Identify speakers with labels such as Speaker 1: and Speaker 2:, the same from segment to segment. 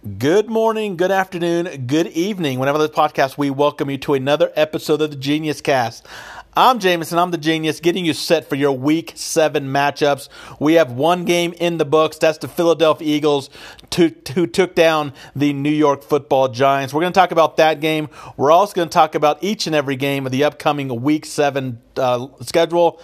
Speaker 1: Good morning, good afternoon, good evening. Whenever this podcast, we welcome you to another episode of the Genius Cast. I'm Jameson. I'm the genius, getting you set for your Week Seven matchups. We have one game in the books. That's the Philadelphia Eagles, who took down the New York Football Giants. We're going to talk about that game. We're also going to talk about each and every game of the upcoming Week Seven uh, schedule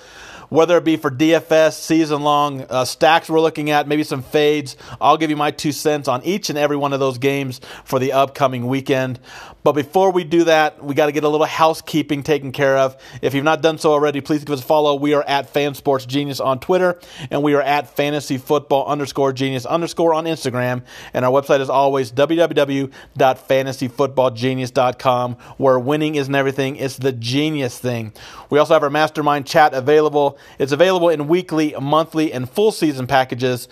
Speaker 1: whether it be for DFS, season long, uh, stacks we're looking at, maybe some fades. I'll give you my two cents on each and every one of those games for the upcoming weekend. But before we do that, we got to get a little housekeeping taken care of. If you've not done so already, please give us a follow. We are at Fan Sports Genius on Twitter, and we are at Fantasy Football underscore Genius underscore on Instagram. And our website is always www.fantasyfootballgenius.com, where winning isn't everything; it's the genius thing. We also have our mastermind chat available. It's available in weekly, monthly, and full season packages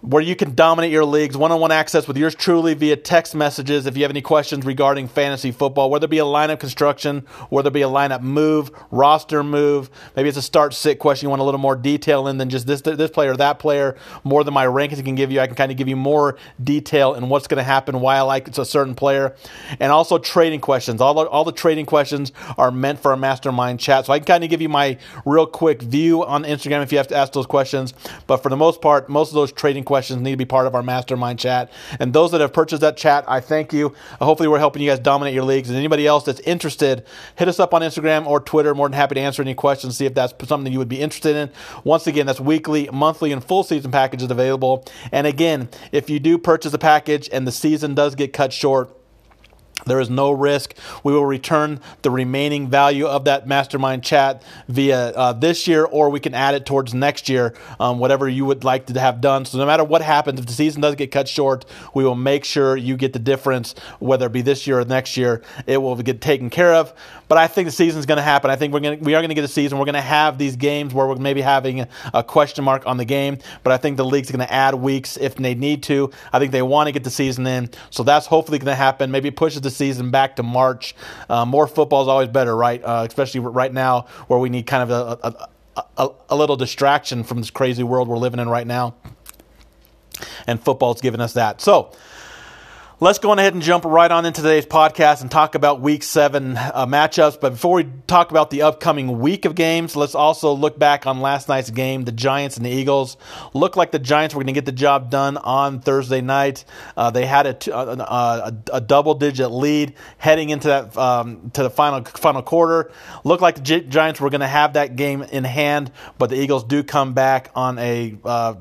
Speaker 1: where you can dominate your leagues, one on one access with yours truly via text messages if you have any questions regarding fantasy football, whether it be a lineup construction, whether it be a lineup move, roster move, maybe it's a start sit question you want a little more detail in than just this this player, that player, more than my rankings can give you. I can kind of give you more detail in what's going to happen, why I like it's a certain player, and also trading questions. All the, all the trading questions are meant for a mastermind chat, so I can kind of give you my real quick view on Instagram if you have to ask those questions. But for the most part, most of those trading questions need to be part of our mastermind chat. And those that have purchased that chat, I thank you. Hopefully, we're helping you guys dominate your leagues. And anybody else that's interested, hit us up on Instagram or Twitter. More than happy to answer any questions, see if that's something you would be interested in. Once again, that's weekly, monthly, and full season packages available. And again, if you do purchase a package and the season does get cut short, there is no risk. We will return the remaining value of that mastermind chat via uh, this year, or we can add it towards next year, um, whatever you would like to have done. So, no matter what happens, if the season does get cut short, we will make sure you get the difference, whether it be this year or next year. It will get taken care of. But I think the season is going to happen. I think we're going we are going to get a season. We're going to have these games where we're maybe having a question mark on the game. But I think the league's going to add weeks if they need to. I think they want to get the season in. So that's hopefully going to happen. Maybe pushes the season back to March. Uh, more football is always better, right? Uh, especially right now where we need kind of a, a, a, a little distraction from this crazy world we're living in right now. And football's giving us that. So, Let's go ahead and jump right on into today's podcast and talk about week seven uh, matchups. But before we talk about the upcoming week of games, let's also look back on last night's game, the Giants and the Eagles. Looked like the Giants were going to get the job done on Thursday night. Uh, they had a, a, a, a double digit lead heading into that um, to the final final quarter. Looked like the Gi- Giants were going to have that game in hand, but the Eagles do come back on a uh,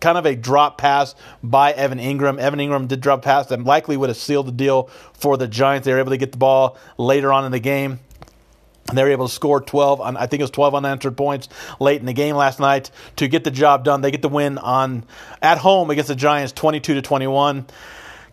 Speaker 1: kind of a drop pass by Evan Engram. Evan Engram did drop pass that likely would have sealed the deal for the Giants. They were able to get the ball later on in the game. They were able to score 12, I think it was 12 unanswered points late in the game last night to get the job done. They get the win on at home against the Giants 22 to 21.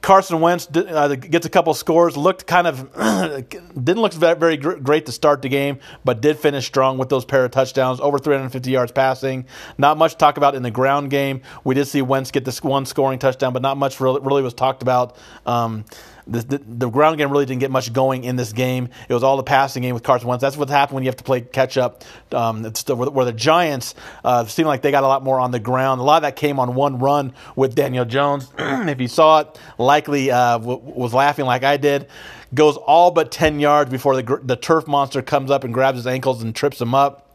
Speaker 1: Carson Wentz uh, gets a couple scores. Looked kind of didn't look very great to start the game, but did finish strong with those pair of touchdowns, over 350 yards passing. Not much to talk about in the ground game. We did see Wentz get this one scoring touchdown, but not much really, really was talked about. Um, the, the, the, ground game really didn't get much going in this game. It was all the passing game with Carson Wentz. That's what happened when you have to play catch up. Um, the, where the Giants uh, seemed like they got a lot more on the ground. A lot of that came on one run with Daniel Jones. if you saw it, likely uh, w- was laughing like I did. Goes all but 10 yards before the, the turf monster comes up and grabs his ankles and trips him up.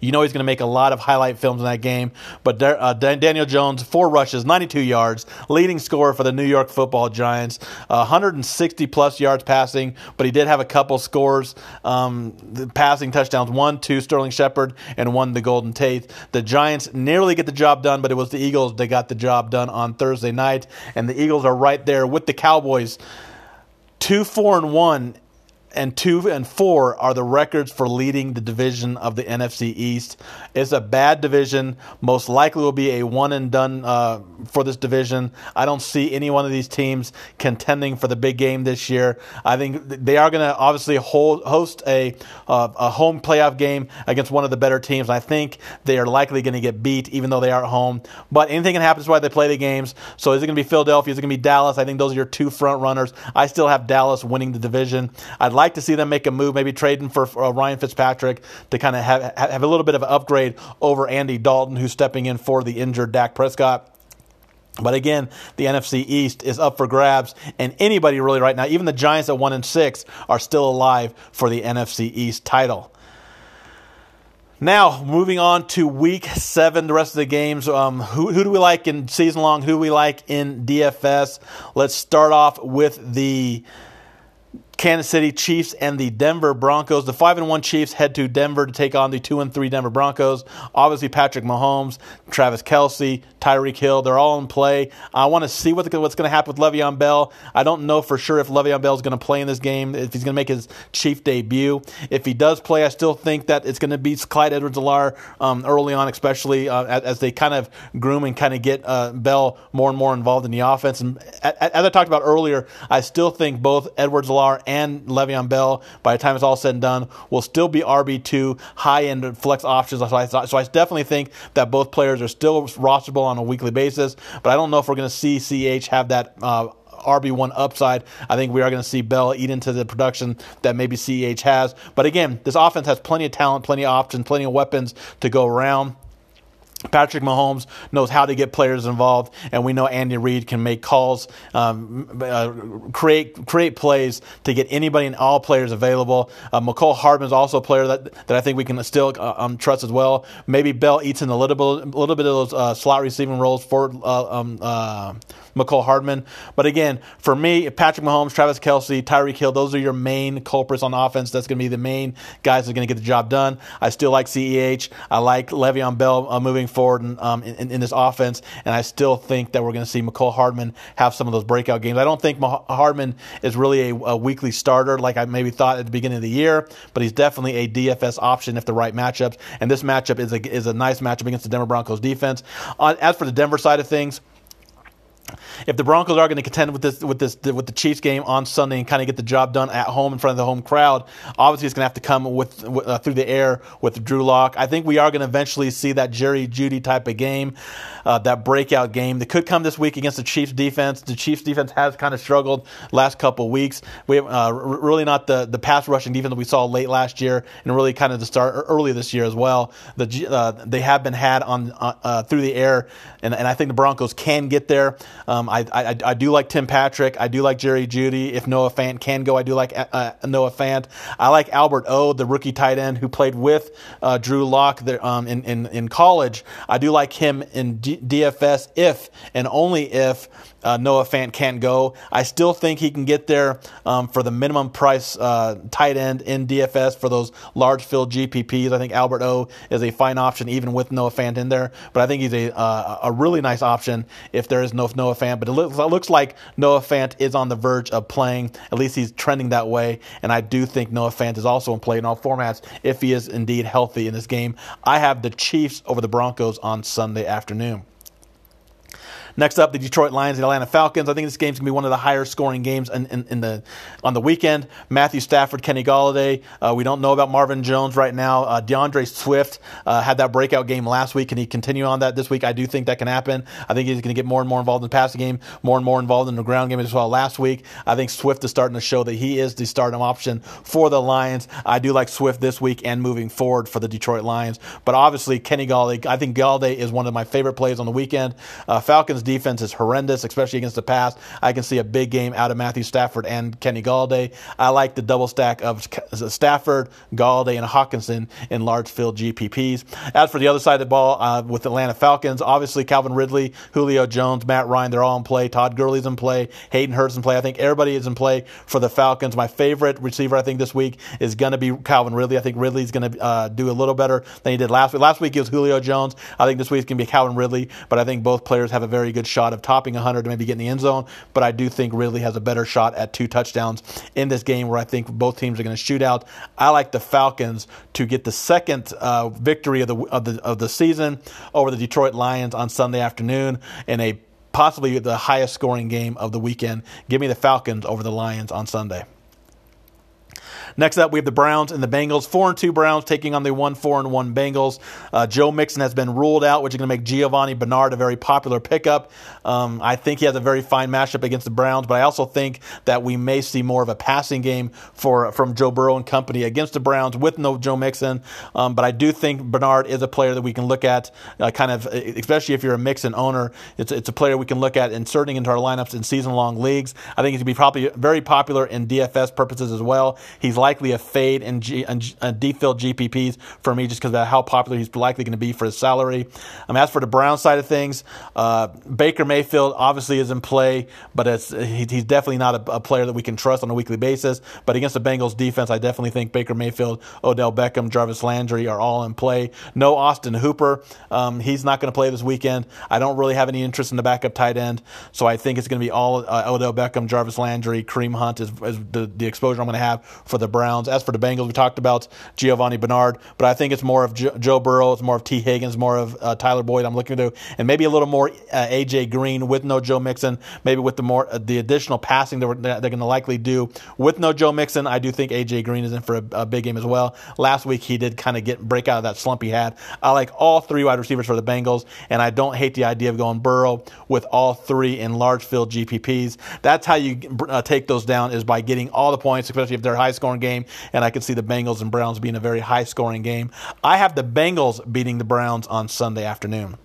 Speaker 1: You know he's going to make a lot of highlight films in that game. But uh, Daniel Jones, four rushes, 92 yards, leading scorer for the New York Football Giants, uh, 160 plus yards passing. But he did have a couple scores, um, passing touchdowns, one to Sterling Shepard and one to Golden Tate. The Giants nearly get the job done, but it was the Eagles that got the job done on Thursday night, and the Eagles are right there with the Cowboys, two four and one and two and four are the records for leading the division of the NFC East. It's a bad division. Most likely will be a one and done uh, for this division. I don't see any one of these teams contending for the big game this year. I think they are going to obviously hold, host a uh, a home playoff game against one of the better teams. I think they are likely going to get beat, even though they are at home. But anything can happen. That's why they play the games. So is it going to be Philadelphia? Is it going to be Dallas? I think those are your two front runners. I still have Dallas winning the division. I'd like to see them make a move, maybe trading for, for uh, Ryan Fitzpatrick to kind of have, have a little bit of an upgrade over Andy Dalton, who's stepping in for the injured Dak Prescott. But again, the NFC East is up for grabs, and anybody really right now, even the Giants at one and six, are still alive for the NFC East title. Now, moving on to week seven, the rest of the games. Um, who, who do we like in season long? Who do we like in DFS? Let's start off with the Kansas City Chiefs and the Denver Broncos. The five and one Chiefs head to Denver to take on the two and three Denver Broncos. Obviously, Patrick Mahomes, Travis Kelce, Tyreek Hill, they're all in play. I want to see what the, what's going to happen with Le'Veon Bell. I don't know for sure if Le'Veon Bell is going to play in this game, if he's going to make his Chief debut. If he does play, I still think that it's going to be Clyde Edwards-Helaire um, early on, especially uh, as, as, they kind of groom and kind of get uh, Bell more and more involved in the offense. And as I talked about earlier, I still think both Edwards-Helaire and Le'Veon Bell, by the time it's all said and done, will still be RB2 high end flex options. So I, so I definitely think that both players are still rosterable on a weekly basis. But I don't know if we're going to see CH have that. Uh, RB1 upside. I think we are going to see Bell eat into the production that maybe CH has. But again, this offense has plenty of talent, plenty of options, plenty of weapons to go around. Patrick Mahomes knows how to get players involved, and we know Andy Reid can make calls, um, uh, create create plays to get anybody and all players available. Uh, Mecole Hardman is also a player that, that I think we can still uh, um, trust as well. Maybe Bell eats in a little bit, a little bit of those uh, slot receiving roles for uh, um, uh, Mecole Hardman. But again, for me, Patrick Mahomes, Travis Kelce, Tyreek Hill, those are your main culprits on offense. That's going to be the main guys that are going to get the job done. I still like CEH. I like Le'Veon Bell uh, moving forward in, um, in, in, this offense, and I still think that we're going to see Mecole Hardman have some of those breakout games. I don't think Hardman is really a, a weekly starter like I maybe thought at the beginning of the year, but he's definitely a DFS option if the right matchups. And this matchup is a, is a nice matchup against the Denver Broncos defense. As for the Denver side of things, if the Broncos are going to contend with this with this with the Chiefs game on Sunday and kind of get the job done at home in front of the home crowd, obviously it's going to have to come with uh, through the air with Drew Lock. I think we are going to eventually see that Jerry Jeudy type of game, uh, that breakout game that could come this week against the Chiefs defense. The Chiefs defense has kind of struggled last couple weeks. We have uh, really not the the pass rushing defense that we saw late last year and really kind of the start early this year as well. The uh, they have been had on uh, uh, through the air, and, and I think the Broncos can get there. Um, I, I, I do like Tim Patrick. I do like Jerry Jeudy. If Noah Fant can go, I do like uh, uh, Noah Fant. I like Albert O, the rookie tight end who played with uh, Drew Lock there, um, in, in in college. I do like him in D- DFS if and only if uh, Noah Fant can't go. I still think he can get there um, for the minimum price uh, tight end in DFS for those large field GPPs. I think Albert O is a fine option even with Noah Fant in there, but I think he's a uh, a really nice option if there is no Noah Fant. But it looks, it looks like Noah Fant is on the verge of playing. At least he's trending that way, and I do think Noah Fant is also in play in all formats if he is indeed healthy in this game. I have the Chiefs over the Broncos on Sunday afternoon. Next up, the Detroit Lions and Atlanta Falcons. I think this game's gonna be one of the higher scoring games in, in, in the on the weekend. Matthew Stafford, Kenny Golladay. Uh, we don't know about Marvin Jones right now. Uh, D'Andre Swift uh, had that breakout game last week. Can he continue on that this week? I do think that can happen. I think he's going to get more and more involved in the passing game, more and more involved in the ground game as well. Last week, I think Swift is starting to show that he is the starting option for the Lions. I do like Swift this week and moving forward for the Detroit Lions. But obviously, Kenny Golladay. I think Golladay is one of my favorite plays on the weekend. Uh, Falcons defense is horrendous, especially against the pass. I can see a big game out of Matthew Stafford and Kenny Golladay. I like the double stack of Stafford, Golladay, and Hockenson in large field GPPs. As for the other side of the ball, uh, with Atlanta Falcons, obviously Calvin Ridley, Julio Jones, Matt Ryan, they're all in play. Todd Gurley's in play. Hayden Hurst in play. I think everybody is in play for the Falcons. My favorite receiver, I think, this week is going to be Calvin Ridley. I think Ridley's going to uh, do a little better than he did last week. Last week it was Julio Jones. I think this week it's going to be Calvin Ridley, but I think both players have a very good shot of topping 100 to maybe get in the end zone. But I do think Ridley has a better shot at two touchdowns in this game where I think both teams are going to shoot out. I like the Falcons to get the second uh, victory of the, of the of the season over the Detroit Lions on Sunday afternoon in a possibly the highest scoring game of the weekend. Give me the Falcons over the Lions on Sunday. Next up, we have the Browns and the Bengals. Four and two Browns taking on the one four and one Bengals. Uh, Joe Mixon has been ruled out, which is going to make Giovani Bernard a very popular pickup. Um, I think he has a very fine matchup against the Browns, but I also think that we may see more of a passing game for from Joe Burrow and company against the Browns with no Joe Mixon. Um, but I do think Bernard is a player that we can look at, uh, kind of, especially if you're a Mixon owner. It's, it's a player we can look at inserting into our lineups in season long leagues. I think he's going to be probably very popular in DFS purposes as well. He's likely a fade in, in defilled GPPs for me just because of how popular he's likely going to be for his salary. Um, as for the Brown side of things, uh, Baker Mayfield obviously is in play, but he, he's definitely not a, a, player that we can trust on a weekly basis. But against the Bengals defense, I definitely think Baker Mayfield, Odell Beckham, Jarvis Landry are all in play. No Austin Hooper. Um, he's not going to play this weekend. I don't really have any interest in the backup tight end, so I think it's going to be all uh, Odell Beckham, Jarvis Landry, Kareem Hunt is, is the, the exposure I'm going to have for the Browns. As for the Bengals, we talked about Giovani Bernard, but I think it's more of jo- Joe Burrow, it's more of Tee Higgins, more of uh, Tyler Boyd. I'm looking to, and maybe a little more uh, AJ Green with no Joe Mixon. Maybe with the more uh, the additional passing that they're, they're going to likely do with no Joe Mixon. I do think AJ Green is in for a, a big game as well. Last week he did kind of get break out of that slump he had. I like all three wide receivers for the Bengals, and I don't hate the idea of going Burrow with all three in large field GPPs. That's how you uh, take those down is by getting all the points, especially if they're high scoring game. And I can see the Bengals and Browns being a very high scoring game. I have the Bengals beating the Browns on Sunday afternoon.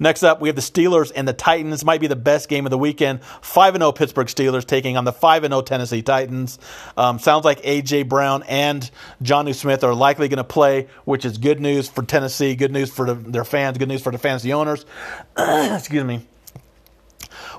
Speaker 1: Next up, we have the Steelers and the Titans. This might be the best game of the weekend. 5 0 Pittsburgh Steelers taking on the 5 0 Tennessee Titans. Um, sounds like A.J. Brown and Jonnu Smith are likely going to play, which is good news for Tennessee, good news for the, their fans, good news for the fantasy owners. Excuse me.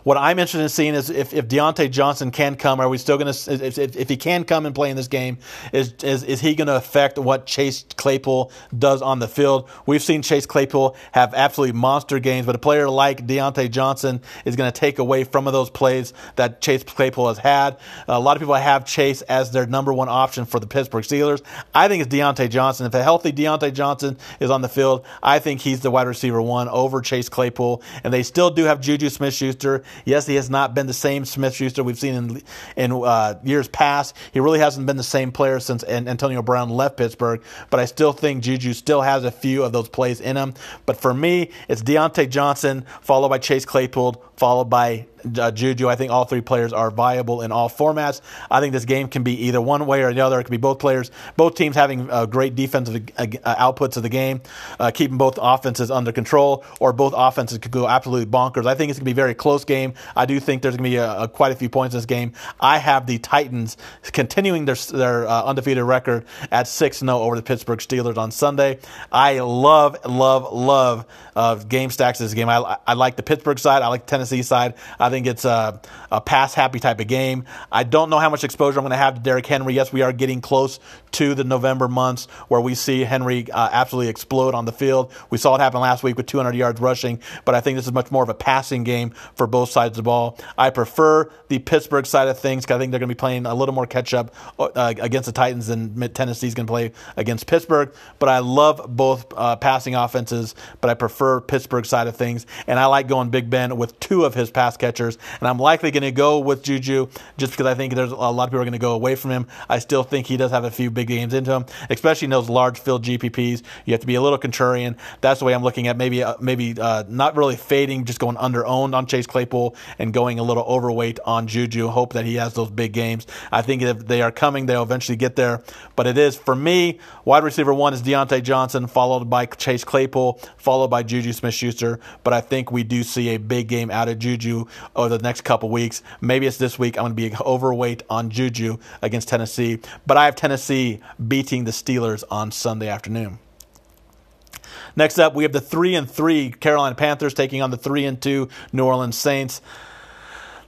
Speaker 1: What I'm interested in seeing is if, if Diontae Johnson can come, are we still going to, if, if, he can come and play in this game, is, is, is he going to affect what Chase Claypool does on the field? We've seen Chase Claypool have absolutely monster games, but a player like Diontae Johnson is going to take away from of those plays that Chase Claypool has had. A lot of people have Chase as their number one option for the Pittsburgh Steelers. I think it's Diontae Johnson. If a healthy Diontae Johnson is on the field, I think he's the wide receiver one over Chase Claypool. And they still do have Juju Smith Schuster. Yes, he has not been the same Smith Schuster we've seen in in uh, years past. He really hasn't been the same player since Antonio Brown left Pittsburgh. But I still think Juju still has a few of those plays in him. But for me, it's Diontae Johnson followed by Chase Claypool, followed by uh, Juju. I think all three players are viable in all formats. I think this game can be either one way or the other. It could be both players, both teams having uh, great defensive uh, outputs of the game, uh, keeping both offenses under control, or both offenses could go absolutely bonkers. I think it's going to be a very close game. I do think there's going to be a, a, quite a few points in this game. I have the Titans continuing their, their uh, undefeated record at 6 0 over the Pittsburgh Steelers on Sunday. I love, love, love uh, game stacks in this game. I, I like the Pittsburgh side, I like the Tennessee side. I I think it's a, a pass happy type of game. I don't know how much exposure I'm going to have to Derrick Henry. Yes, we are getting close to the November months where we see Henry uh, absolutely explode on the field. We saw it happen last week with 200 yards rushing, but I think this is much more of a passing game for both sides of the ball. I prefer the Pittsburgh side of things because I think they're going to be playing a little more catch up uh, against the Titans than Tennessee's going to play against Pittsburgh. But I love both uh, passing offenses, but I prefer Pittsburgh side of things, and I like going Big Ben with two of his pass catchers and I'm likely going to go with Juju just because I think there's a lot of people are going to go away from him. I still think he does have a few big games into him, especially in those large field GPPs. You have to be a little contrarian. That's the way I'm looking at maybe uh, maybe uh, not really fading, just going under owned on Chase Claypool and going a little overweight on Juju. Hope that he has those big games. I think if they are coming, they'll eventually get there. But it is for me, wide receiver one is Diontae Johnson, followed by Chase Claypool, followed by Juju Smith-Schuster. But I think we do see a big game out of Juju over the next couple weeks. Maybe it's this week. I'm going to be overweight on Juju against Tennessee, but I have Tennessee beating the Steelers on Sunday afternoon. Next up, we have the three and three Carolina Panthers taking on the three and two New Orleans Saints.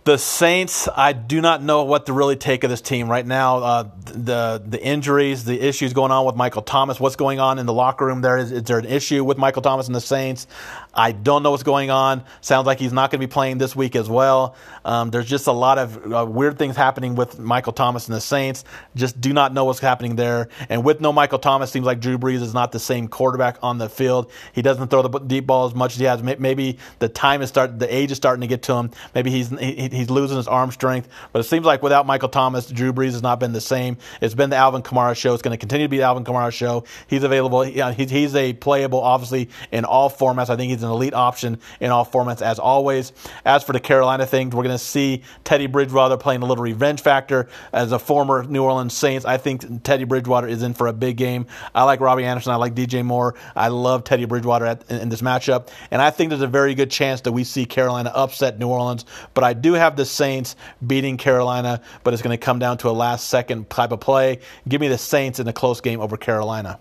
Speaker 1: The Saints, I do not know what to really take of this team right now. Uh, the the injuries, the issues going on with Michael Thomas, what's going on in the locker room there? Is, is there an issue with Michael Thomas and the Saints? I don't know what's going on. Sounds like he's not going to be playing this week as well. Um, there's just a lot of uh, weird things happening with Michael Thomas and the Saints. Just do not know what's happening there. And with no Michael Thomas, seems like Drew Brees is not the same quarterback on the field. He doesn't throw the deep ball as much as he has. Maybe the time is starting, the age is starting to get to him. Maybe he's he, he's losing his arm strength. But it seems like without Michael Thomas, Drew Brees has not been the same. It's been the Alvin Kamara show. It's going to continue to be the Alvin Kamara show. He's available. He's, he's a playable, obviously, in all formats. I think he's an elite option in all formats as always. As for the Carolina thing, we're going to see Teddy Bridgewater playing a little revenge factor as a former New Orleans Saints. I think Teddy Bridgewater is in for a big game. I like Robbie Anderson. I like DJ Moore. I love Teddy Bridgewater at, in, in this matchup, and I think there's a very good chance that we see Carolina upset New Orleans. But I do have the Saints beating Carolina, but it's going to come down to a last second type of play. Give me the Saints in a close game over Carolina.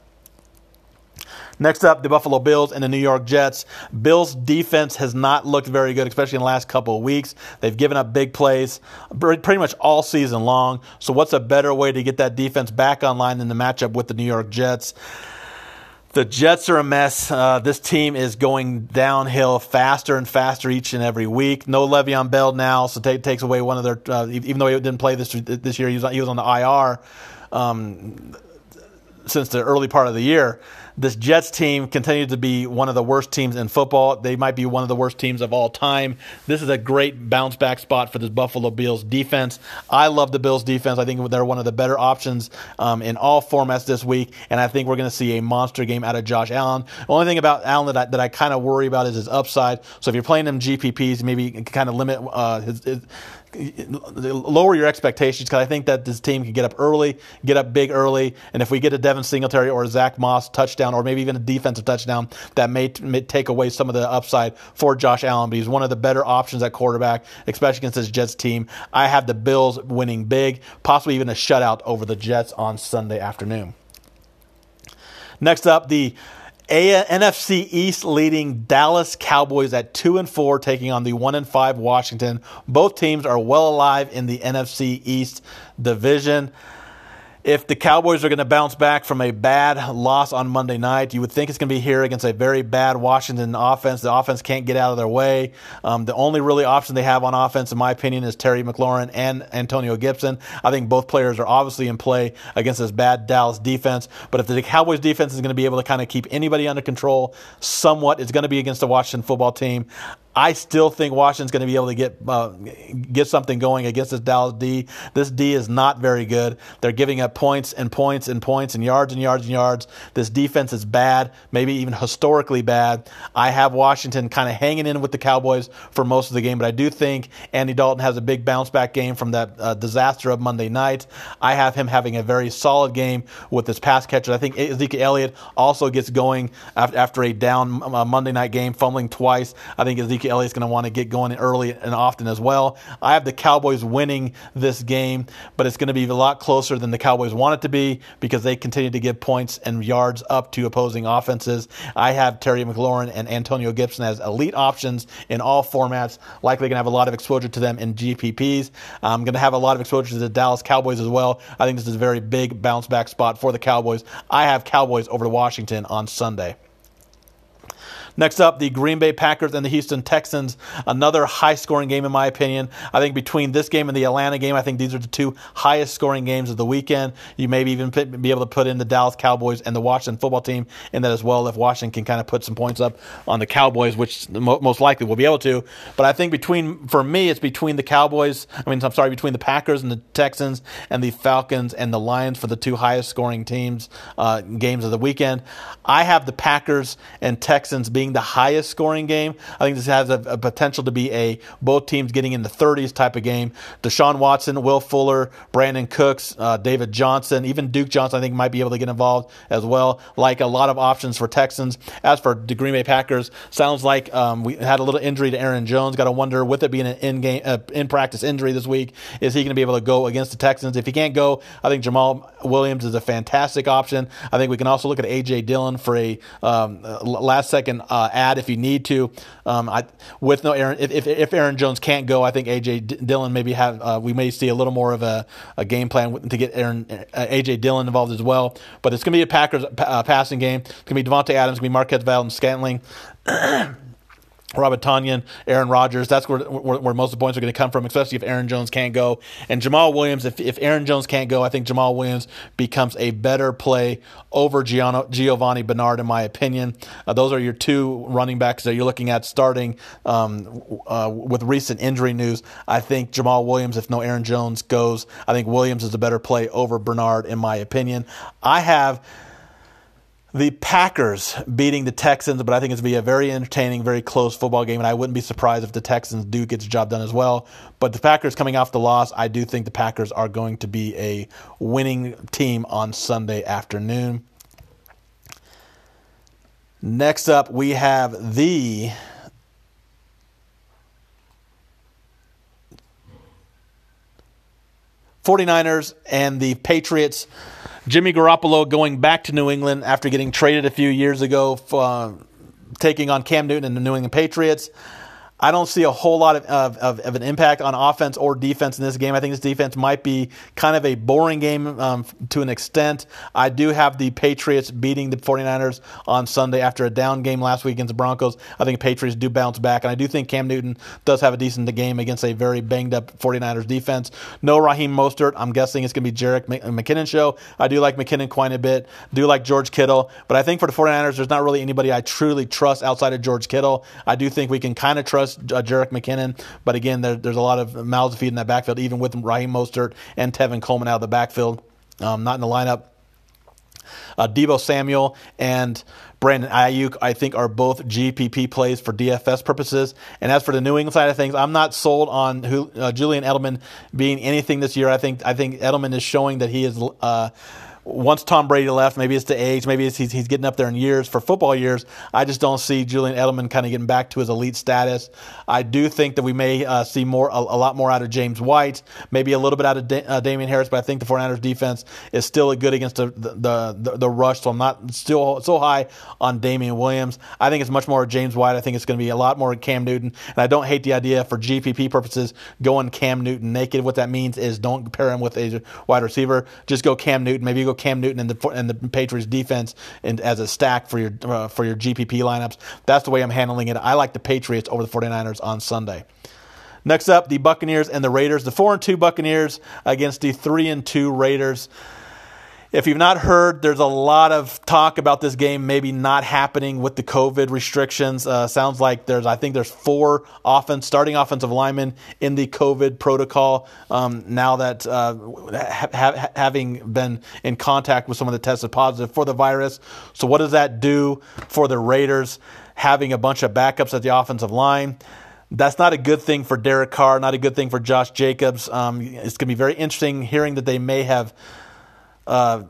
Speaker 1: Next up, the Buffalo Bills and the New York Jets. Bills defense has not looked very good, especially in the last couple of weeks. They've given up big plays pretty much all season long. So, what's a better way to get that defense back online than the matchup with the New York Jets? The Jets are a mess. Uh, this team is going downhill faster and faster each and every week. No Le'Veon Bell now, so it takes away one of their. Uh, even though he didn't play this this year, he was on, he was on the IR um, since the early part of the year this Jets team continues to be one of the worst teams in football. They might be one of the worst teams of all time. This is a great bounce back spot for this Buffalo Bills defense. I love the Bills defense. I think they're one of the better options um, in all formats this week, and I think we're going to see a monster game out of Josh Allen. The only thing about Allen that I, that I kind of worry about is his upside. So if you're playing him GPPs, maybe kind of limit uh, his, his lower your expectations because I think that this team can get up early, get up big early, and if we get a Devin Singletary or a Zach Moss touchdown, or maybe even a defensive touchdown, that may, t- may, take away some of the upside for Josh Allen. But he's one of the better options at quarterback, especially against this Jets team. I have the Bills winning big, possibly even a shutout over the Jets on Sunday afternoon. Next up, the a- NFC East leading Dallas Cowboys at two and four, taking on the one and five Washington. Both teams are well alive in the NFC East division if the Cowboys are going to bounce back from a bad loss on Monday night, you would think it's going to be here against a very bad Washington offense. The offense can't get out of their way. Um, the only really option they have on offense, in my opinion, is Terry McLaurin and Antonio Gibson. I think both players are obviously in play against this bad Dallas defense. But if the Cowboys defense is going to be able to kind of keep anybody under control somewhat, it's going to be against the Washington football team. I still think Washington's going to be able to get uh, get something going against this Dallas D. This D is not very good. They're giving up points and points and points and yards and yards and yards. This defense is bad, maybe even historically bad. I have Washington kind of hanging in with the Cowboys for most of the game, but I do think Andy Dalton has a big bounce back game from that uh, disaster of Monday night. I have him having a very solid game with his pass catchers. I think Ezekiel Elliott also gets going after a down uh, Monday night game, fumbling twice. I think Ezekiel Ezekiel Elliott's going to want to get going early and often as well. I have the Cowboys winning this game, but it's going to be a lot closer than the Cowboys want it to be because they continue to give points and yards up to opposing offenses. I have Terry McLaurin and Antonio Gibson as elite options in all formats. Likely going to have a lot of exposure to them in GPPs. I'm going to have a lot of exposure to the Dallas Cowboys as well. I think this is a very big bounce back spot for the Cowboys. I have Cowboys over to Washington on Sunday. Next up, the Green Bay Packers and the Houston Texans. Another high scoring game, in my opinion. I think between this game and the Atlanta game, I think these are the two highest scoring games of the weekend. You maybe even be able to put in the Dallas Cowboys and the Washington football team in that as well if Washington can kind of put some points up on the Cowboys, which most likely will be able to. But I think between, for me, it's between the Cowboys, I mean, I'm sorry, between the Packers and the Texans and the Falcons and the Lions for the two highest scoring teams, uh, games of the weekend. I have the Packers and Texans being being the highest scoring game. I think this has a, a potential to be a both teams getting in the 30s type of game. Deshaun Watson, Will Fuller, Brandin Cooks, uh, David Johnson, even Duke Johnson, I think might be able to get involved as well. Like a lot of options for Texans. As for the Green Bay Packers, sounds like um, we had a little injury to Aaron Jones. Got to wonder with it being an in game, uh, in practice injury this week, is he going to be able to go against the Texans? If he can't go, I think Jamaal Williams is a fantastic option. I think we can also look at AJ Dillon for a um, last second uh, add if you need to. Um, I, with no Aaron, if, if, if, Aaron Jones can't go, I think AJ Dillon maybe have uh, we may see a little more of a, a game plan to get Aaron uh, AJ Dillon involved as well. But it's going to be a Packers uh, passing game. It's going to be Davante Adams, going to be Marquez Valdes Scantling. Robert Tonyan, Aaron Rodgers. That's where, where, where, most of the points are going to come from, especially if Aaron Jones can't go. And Jamaal Williams, if, if Aaron Jones can't go, I think Jamaal Williams becomes a better play over Giano, Giovani Bernard, in my opinion. Uh, those are your two running backs that you're looking at starting um, uh, with recent injury news. I think Jamaal Williams, if no Aaron Jones goes, I think Williams is a better play over Bernard, in my opinion. I have the Packers beating the Texans, but I think it's going to be a very entertaining, very close football game, and I wouldn't be surprised if the Texans do get the job done as well. But the Packers coming off the loss, I do think the Packers are going to be a winning team on Sunday afternoon. Next up, we have the Forty-niners and the Patriots. Jimmy Garoppolo going back to New England after getting traded a few years ago, uh, taking on Cam Newton and the New England Patriots. I don't see a whole lot of, of, of, an impact on offense or defense in this game. I think this defense might be kind of a boring game um, to an extent. I do have the Patriots beating the 49ers on Sunday after a down game last week against the Broncos. I think the Patriots do bounce back, and I do think Cam Newton does have a decent game against a very banged up 49ers defense. No Raheem Mostert. I'm guessing it's going to be Jerick McKinnon show. I do like McKinnon quite a bit. Do like George Kittle, but I think for the 49ers, there's not really anybody I truly trust outside of George Kittle. I do think we can kind of trust uh, Jerick McKinnon. But again, there, there's a lot of mouths to feed in that backfield, even with Raheem Mostert and Tevin Coleman out of the backfield. Um, not in the lineup. Uh, Deebo Samuel and Brandon Aiyuk, I think, are both GPP plays for DFS purposes. And as for the New England side of things, I'm not sold on who, uh, Julian Edelman being anything this year. I think I think Edelman is showing that he is. Uh, once Tom Brady left, maybe it's the age, maybe it's he's, he's getting up there in years for football years. I just don't see Julian Edelman kind of getting back to his elite status. I do think that we may uh, see more a, a, lot more out of James White, maybe a little bit out of da- uh, Damien Harris, but I think the 49ers defense is still good against the the, the, the rush, so I'm not still so high on Damien Williams. I think it's much more James White. I think it's going to be a lot more Cam Newton, and I don't hate the idea for GPP purposes going Cam Newton naked. What that means is don't pair him with a wide receiver. Just go Cam Newton. Maybe you go Cam Newton and the and the Patriots defense and as a stack for your uh, for your GPP lineups. That's the way I'm handling it. I like the Patriots over the 49ers on Sunday. Next up, the Buccaneers and the Raiders. The 4 and 2 Buccaneers against the 3 and 2 Raiders. If you've not heard, there's a lot of talk about this game maybe not happening with the COVID restrictions. Uh, sounds like there's, I think there's four offense starting offensive linemen in the COVID protocol. Um, now that uh, ha- ha- having been in contact with someone that tested positive for the virus, so what does that do for the Raiders? Having a bunch of backups at the offensive line that's not a good thing for Derek Carr, not a good thing for Josh Jacobs. Um, it's going to be very interesting hearing that they may have uh,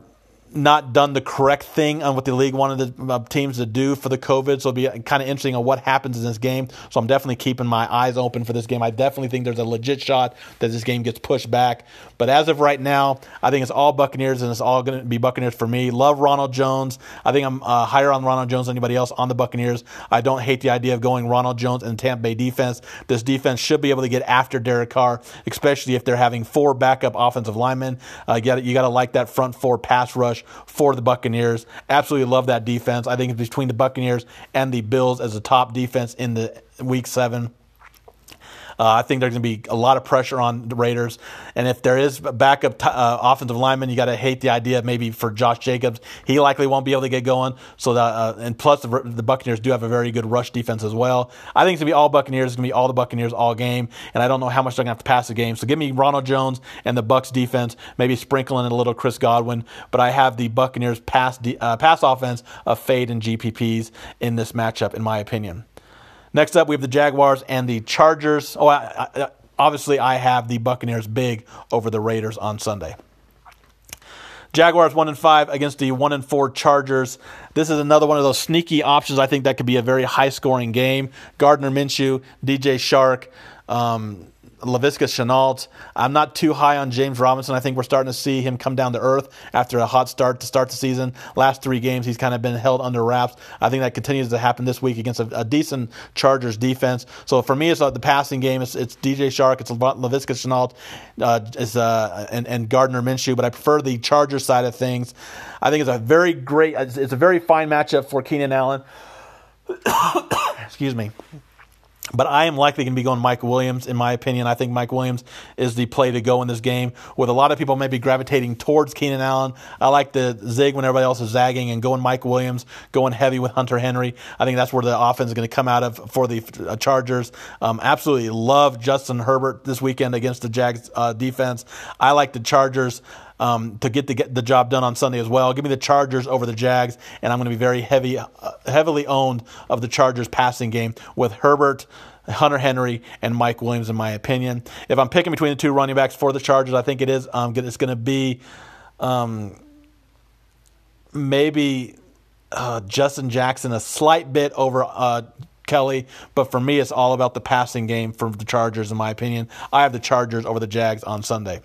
Speaker 1: not done the correct thing on what the league wanted the uh, teams to do for the COVID. So it'll be kind of interesting on what happens in this game. So I'm definitely keeping my eyes open for this game. I definitely think there's a legit shot that this game gets pushed back. But as of right now, I think it's all Buccaneers and it's all going to be Buccaneers for me. Love Ronald Jones. I think I'm uh, higher on Ronald Jones than anybody else on the Buccaneers. I don't hate the idea of going Ronald Jones and Tampa Bay defense. This defense should be able to get after Derek Carr, especially if they're having four backup offensive linemen. Uh, you got to like that front four pass rush for the Buccaneers. Absolutely love that defense. I think it's between the Buccaneers and the Bills as the top defense in the week seven. Uh, I think there's going to be a lot of pressure on the Raiders. And if there is backup t- uh, offensive lineman, you got to hate the idea maybe for Josh Jacobs. He likely won't be able to get going. So that, uh, and plus the, the, Buccaneers do have a very good rush defense as well. I think it's going to be all Buccaneers. It's going to be all the Buccaneers all game. And I don't know how much they're going to have to pass the game. So give me Ronald Jones and the Bucks defense, maybe sprinkling in a little Chris Godwin. But I have the Buccaneers pass de- uh, pass offense of fade and GPPs in this matchup, in my opinion. Next up, we have the Jaguars and the Chargers. Oh, I, I, obviously, I have the Buccaneers big over the Raiders on Sunday. Jaguars one and five against the one and four Chargers. This is another one of those sneaky options. I think that could be a very high scoring game. Gardner Minshew, DJ Chark. Um, Laviska Shenault. I'm not too high on James Robinson. I think we're starting to see him come down to earth after a hot start to start the season. Last three games, he's kind of been held under wraps. I think that continues to happen this week against a, a decent Chargers defense. So for me, it's uh, the passing game. It's, it's DJ Chark, it's Laviska Shenault, uh, uh, and, and Gardner Minshew, but I prefer the Chargers side of things. I think it's a very great, it's a very fine matchup for Keenan Allen. Excuse me. But I am likely going to be going Mike Williams, in my opinion. I think Mike Williams is the play to go in this game, with a lot of people maybe gravitating towards Keenan Allen. I like the zig when everybody else is zagging and going Mike Williams, going heavy with Hunter Henry. I think that's where the offense is going to come out of for the uh, Chargers. Um, absolutely love Justin Herbert this weekend against the Jags uh, defense. I like the Chargers um, to get the, get the job done on Sunday as well. Give me the Chargers over the Jags, and I'm going to be very heavy, uh, heavily owned of the Chargers passing game with Herbert. Hunter Henry and Mike Williams, in my opinion. If I'm picking between the two running backs for the Chargers, I think it is. Um, it's going to be um, maybe uh, Justin Jackson a slight bit over uh, Kelley, but for me, it's all about the passing game for the Chargers, in my opinion. I have the Chargers over the Jags on Sunday.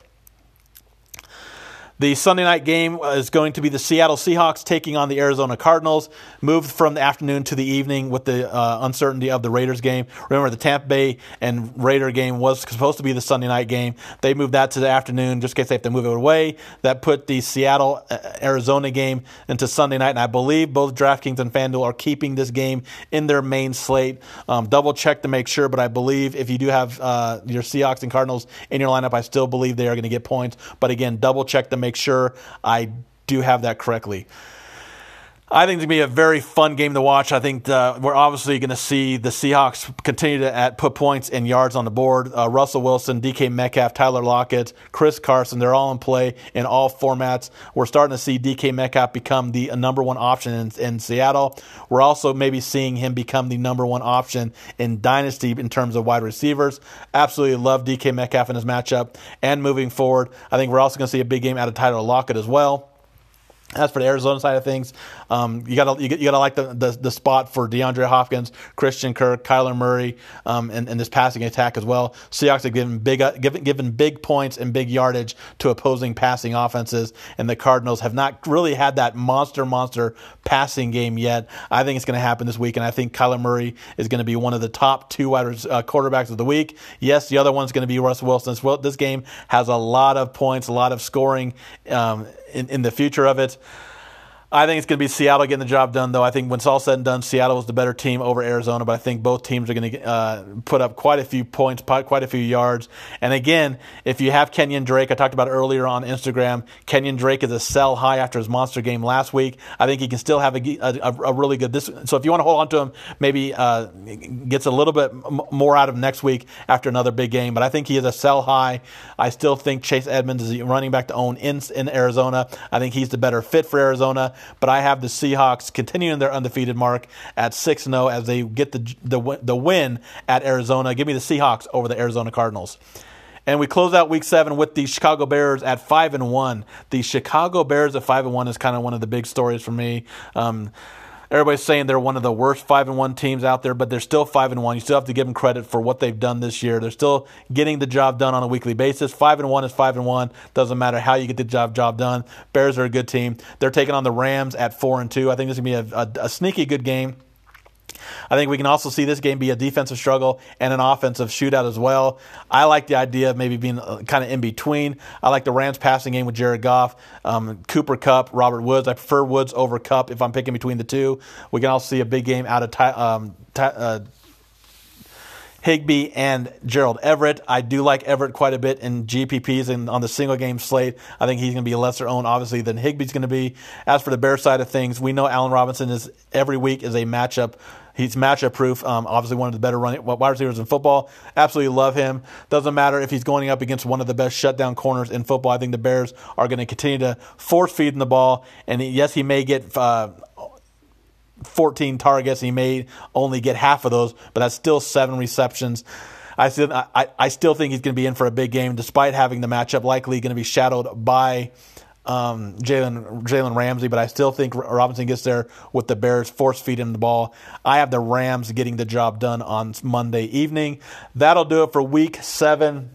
Speaker 1: The Sunday night game is going to be the Seattle Seahawks taking on the Arizona Cardinals. Moved from the afternoon to the evening with the uh, uncertainty of the Raiders game. Remember, the Tampa Bay and Raider game was supposed to be the Sunday night game. They moved that to the afternoon just in case they have to move it away. That put the Seattle uh, Arizona game into Sunday night, and I believe both DraftKings and FanDuel are keeping this game in their main slate. Um, double check to make sure, but I believe if you do have uh, your Seahawks and Cardinals in your lineup, I still believe they are going to get points. But again, double check to make make sure I do have that correctly. I think it's going to be a very fun game to watch. I think uh, we're obviously going to see the Seahawks continue to put points and yards on the board. Uh, Russell Wilson, DK Metcalf, Tyler Lockett, Chris Carson, they're all in play in all formats. We're starting to see DK Metcalf become the number one option in, in Seattle. We're also maybe seeing him become the number one option in Dynasty in terms of wide receivers. Absolutely love DK Metcalf in his matchup. And moving forward, I think we're also going to see a big game out of Tyler Lockett as well. As for the Arizona side of things, um, you gotta you, gotta like the, the, the spot for DeAndre Hopkins, Christian Kirk, Kyler Murray, um, and, and this passing attack as well. Seahawks have given big uh, given given big points and big yardage to opposing passing offenses, and the Cardinals have not really had that monster monster passing game yet. I think it's going to happen this week, and I think Kyler Murray is going to be one of the top two wide uh, quarterbacks of the week. Yes, the other one's going to be Russell Wilson. This game has a lot of points, a lot of scoring. Um, in, in the future of it. I think it's going to be Seattle getting the job done, though. I think when it's all said and done, Seattle was the better team over Arizona, but I think both teams are going to uh, put up quite a few points, quite a few yards. And again, if you have Kenyon Drake, I talked about earlier on Instagram, Kenyon Drake is a sell high after his monster game last week. I think he can still have a, a, a really good this. So if you want to hold on to him, maybe uh, gets a little bit more out of next week after another big game. But I think he is a sell high. I still think Chase Edmonds is running back to own in in Arizona. I think he's the better fit for Arizona but I have the Seahawks continuing their undefeated mark at 6 0 as they get the, the, the win at Arizona. Give me the Seahawks over the Arizona Cardinals. And we close out week seven with the Chicago Bears at five and one. The Chicago Bears at five and one is kind of one of the big stories for me. Um, everybody's saying they're one of the worst five and one teams out there, but they're still five and one. You still have to give them credit for what they've done this year. They're still getting the job done on a weekly basis. Five and one is five and one. Doesn't matter how you get the job job done. Bears are a good team. They're taking on the Rams at four and two. I think this is gonna be a, a, a sneaky good game. I think we can also see this game be a defensive struggle and an offensive shootout as well. I like the idea of maybe being uh, kind of in between. I like the Rams passing game with Jared Goff, um, Cooper Kupp, Robert Woods. I prefer Woods over Kupp if I'm picking between the two. We can also see a big game out of Ty, um, Ty, uh, Higbee and Gerald Everett. I do like Everett quite a bit in GPPs and on the single game slate. I think he's going to be a lesser owned, obviously, than Higbee's going to be. As for the Bear side of things, we know Allen Robinson is every week is a matchup He's matchup proof. Um, obviously, one of the better running wide receivers in football. Absolutely love him. Doesn't matter if he's going up against one of the best shutdown corners in football. I think the Bears are going to continue to force feed him the ball. And yes, he may get. Uh, 14 targets. He may only get half of those, but that's still seven receptions. I still, I, I still think he's going to be in for a big game, despite having the matchup likely going to be shadowed by um, Jalen Jalen Ramsey, but I still think Robinson gets there with the Bears force feeding the ball. I have the Rams getting the job done on Monday evening. That'll do it for Week Seven.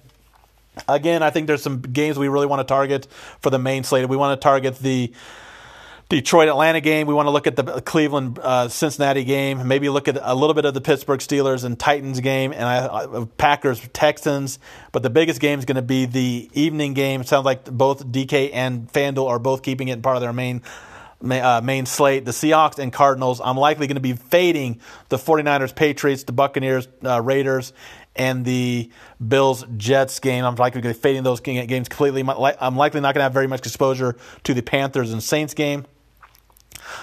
Speaker 1: Again, I think there's some games we really want to target for the main slate. We want to target the Detroit Atlanta game. We want to look at the Cleveland uh, Cincinnati game. Maybe look at a little bit of the Pittsburgh Steelers and Titans game and Packers Texans. But the biggest game is going to be the evening game. It sounds like both DK and FanDuel are both keeping it part of their main uh, main slate, the Seahawks and Cardinals. I'm likely going to be fading the 49ers, Patriots, the Buccaneers, uh, Raiders, and the Bills Jets game. I'm likely going to be fading those games completely. I'm likely not going to have very much exposure to the Panthers and Saints game.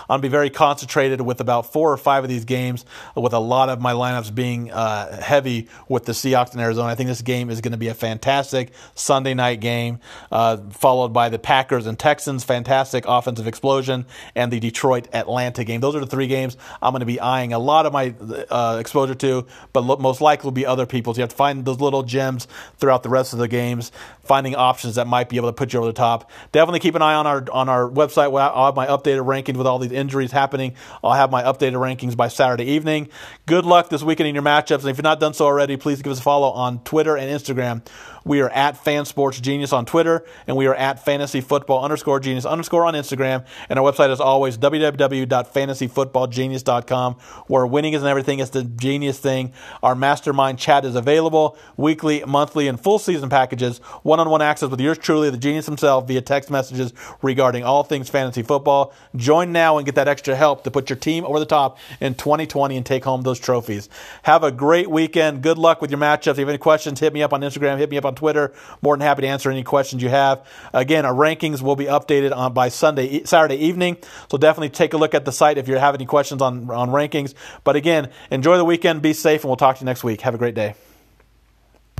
Speaker 1: I'm going to be very concentrated with about four or five of these games, with a lot of my lineups being uh, heavy with the Seahawks in Arizona. I think this game is going to be a fantastic Sunday night game, uh, followed by the Packers and Texans, fantastic offensive explosion, and the Detroit Atlanta game. Those are the three games I'm going to be eyeing a lot of my uh, exposure to, but most likely will be other people's. You have to find those little gems throughout the rest of the games, finding options that might be able to put you over the top. Definitely keep an eye on our on our website. I'll have my updated rankings with all these injuries happening. I'll have my updated rankings by Saturday evening. Good luck this weekend in your matchups. And if you've not done so already, please give us a follow on Twitter and Instagram. We are at Fan Sports Genius on Twitter, and we are at Fantasy Football underscore Genius underscore on Instagram. And our website is always www.fantasyfootballgenius.com, where winning isn't everything; it's the genius thing. Our mastermind chat is available weekly, monthly, and full season packages. One-on-one access with yours truly, the genius himself, via text messages regarding all things fantasy football. Join now and get that extra help to put your team over the top in 2020 and take home those trophies. Have a great weekend. Good luck with your matchups. If you have any questions, hit me up on Instagram. Hit me up on Twitter. More than happy to answer any questions you have. Again, our rankings will be updated on by Sunday, Saturday evening. So definitely take a look at the site if you have any questions on, on rankings. But again, enjoy the weekend, be safe, and we'll talk to you next week. Have a great day.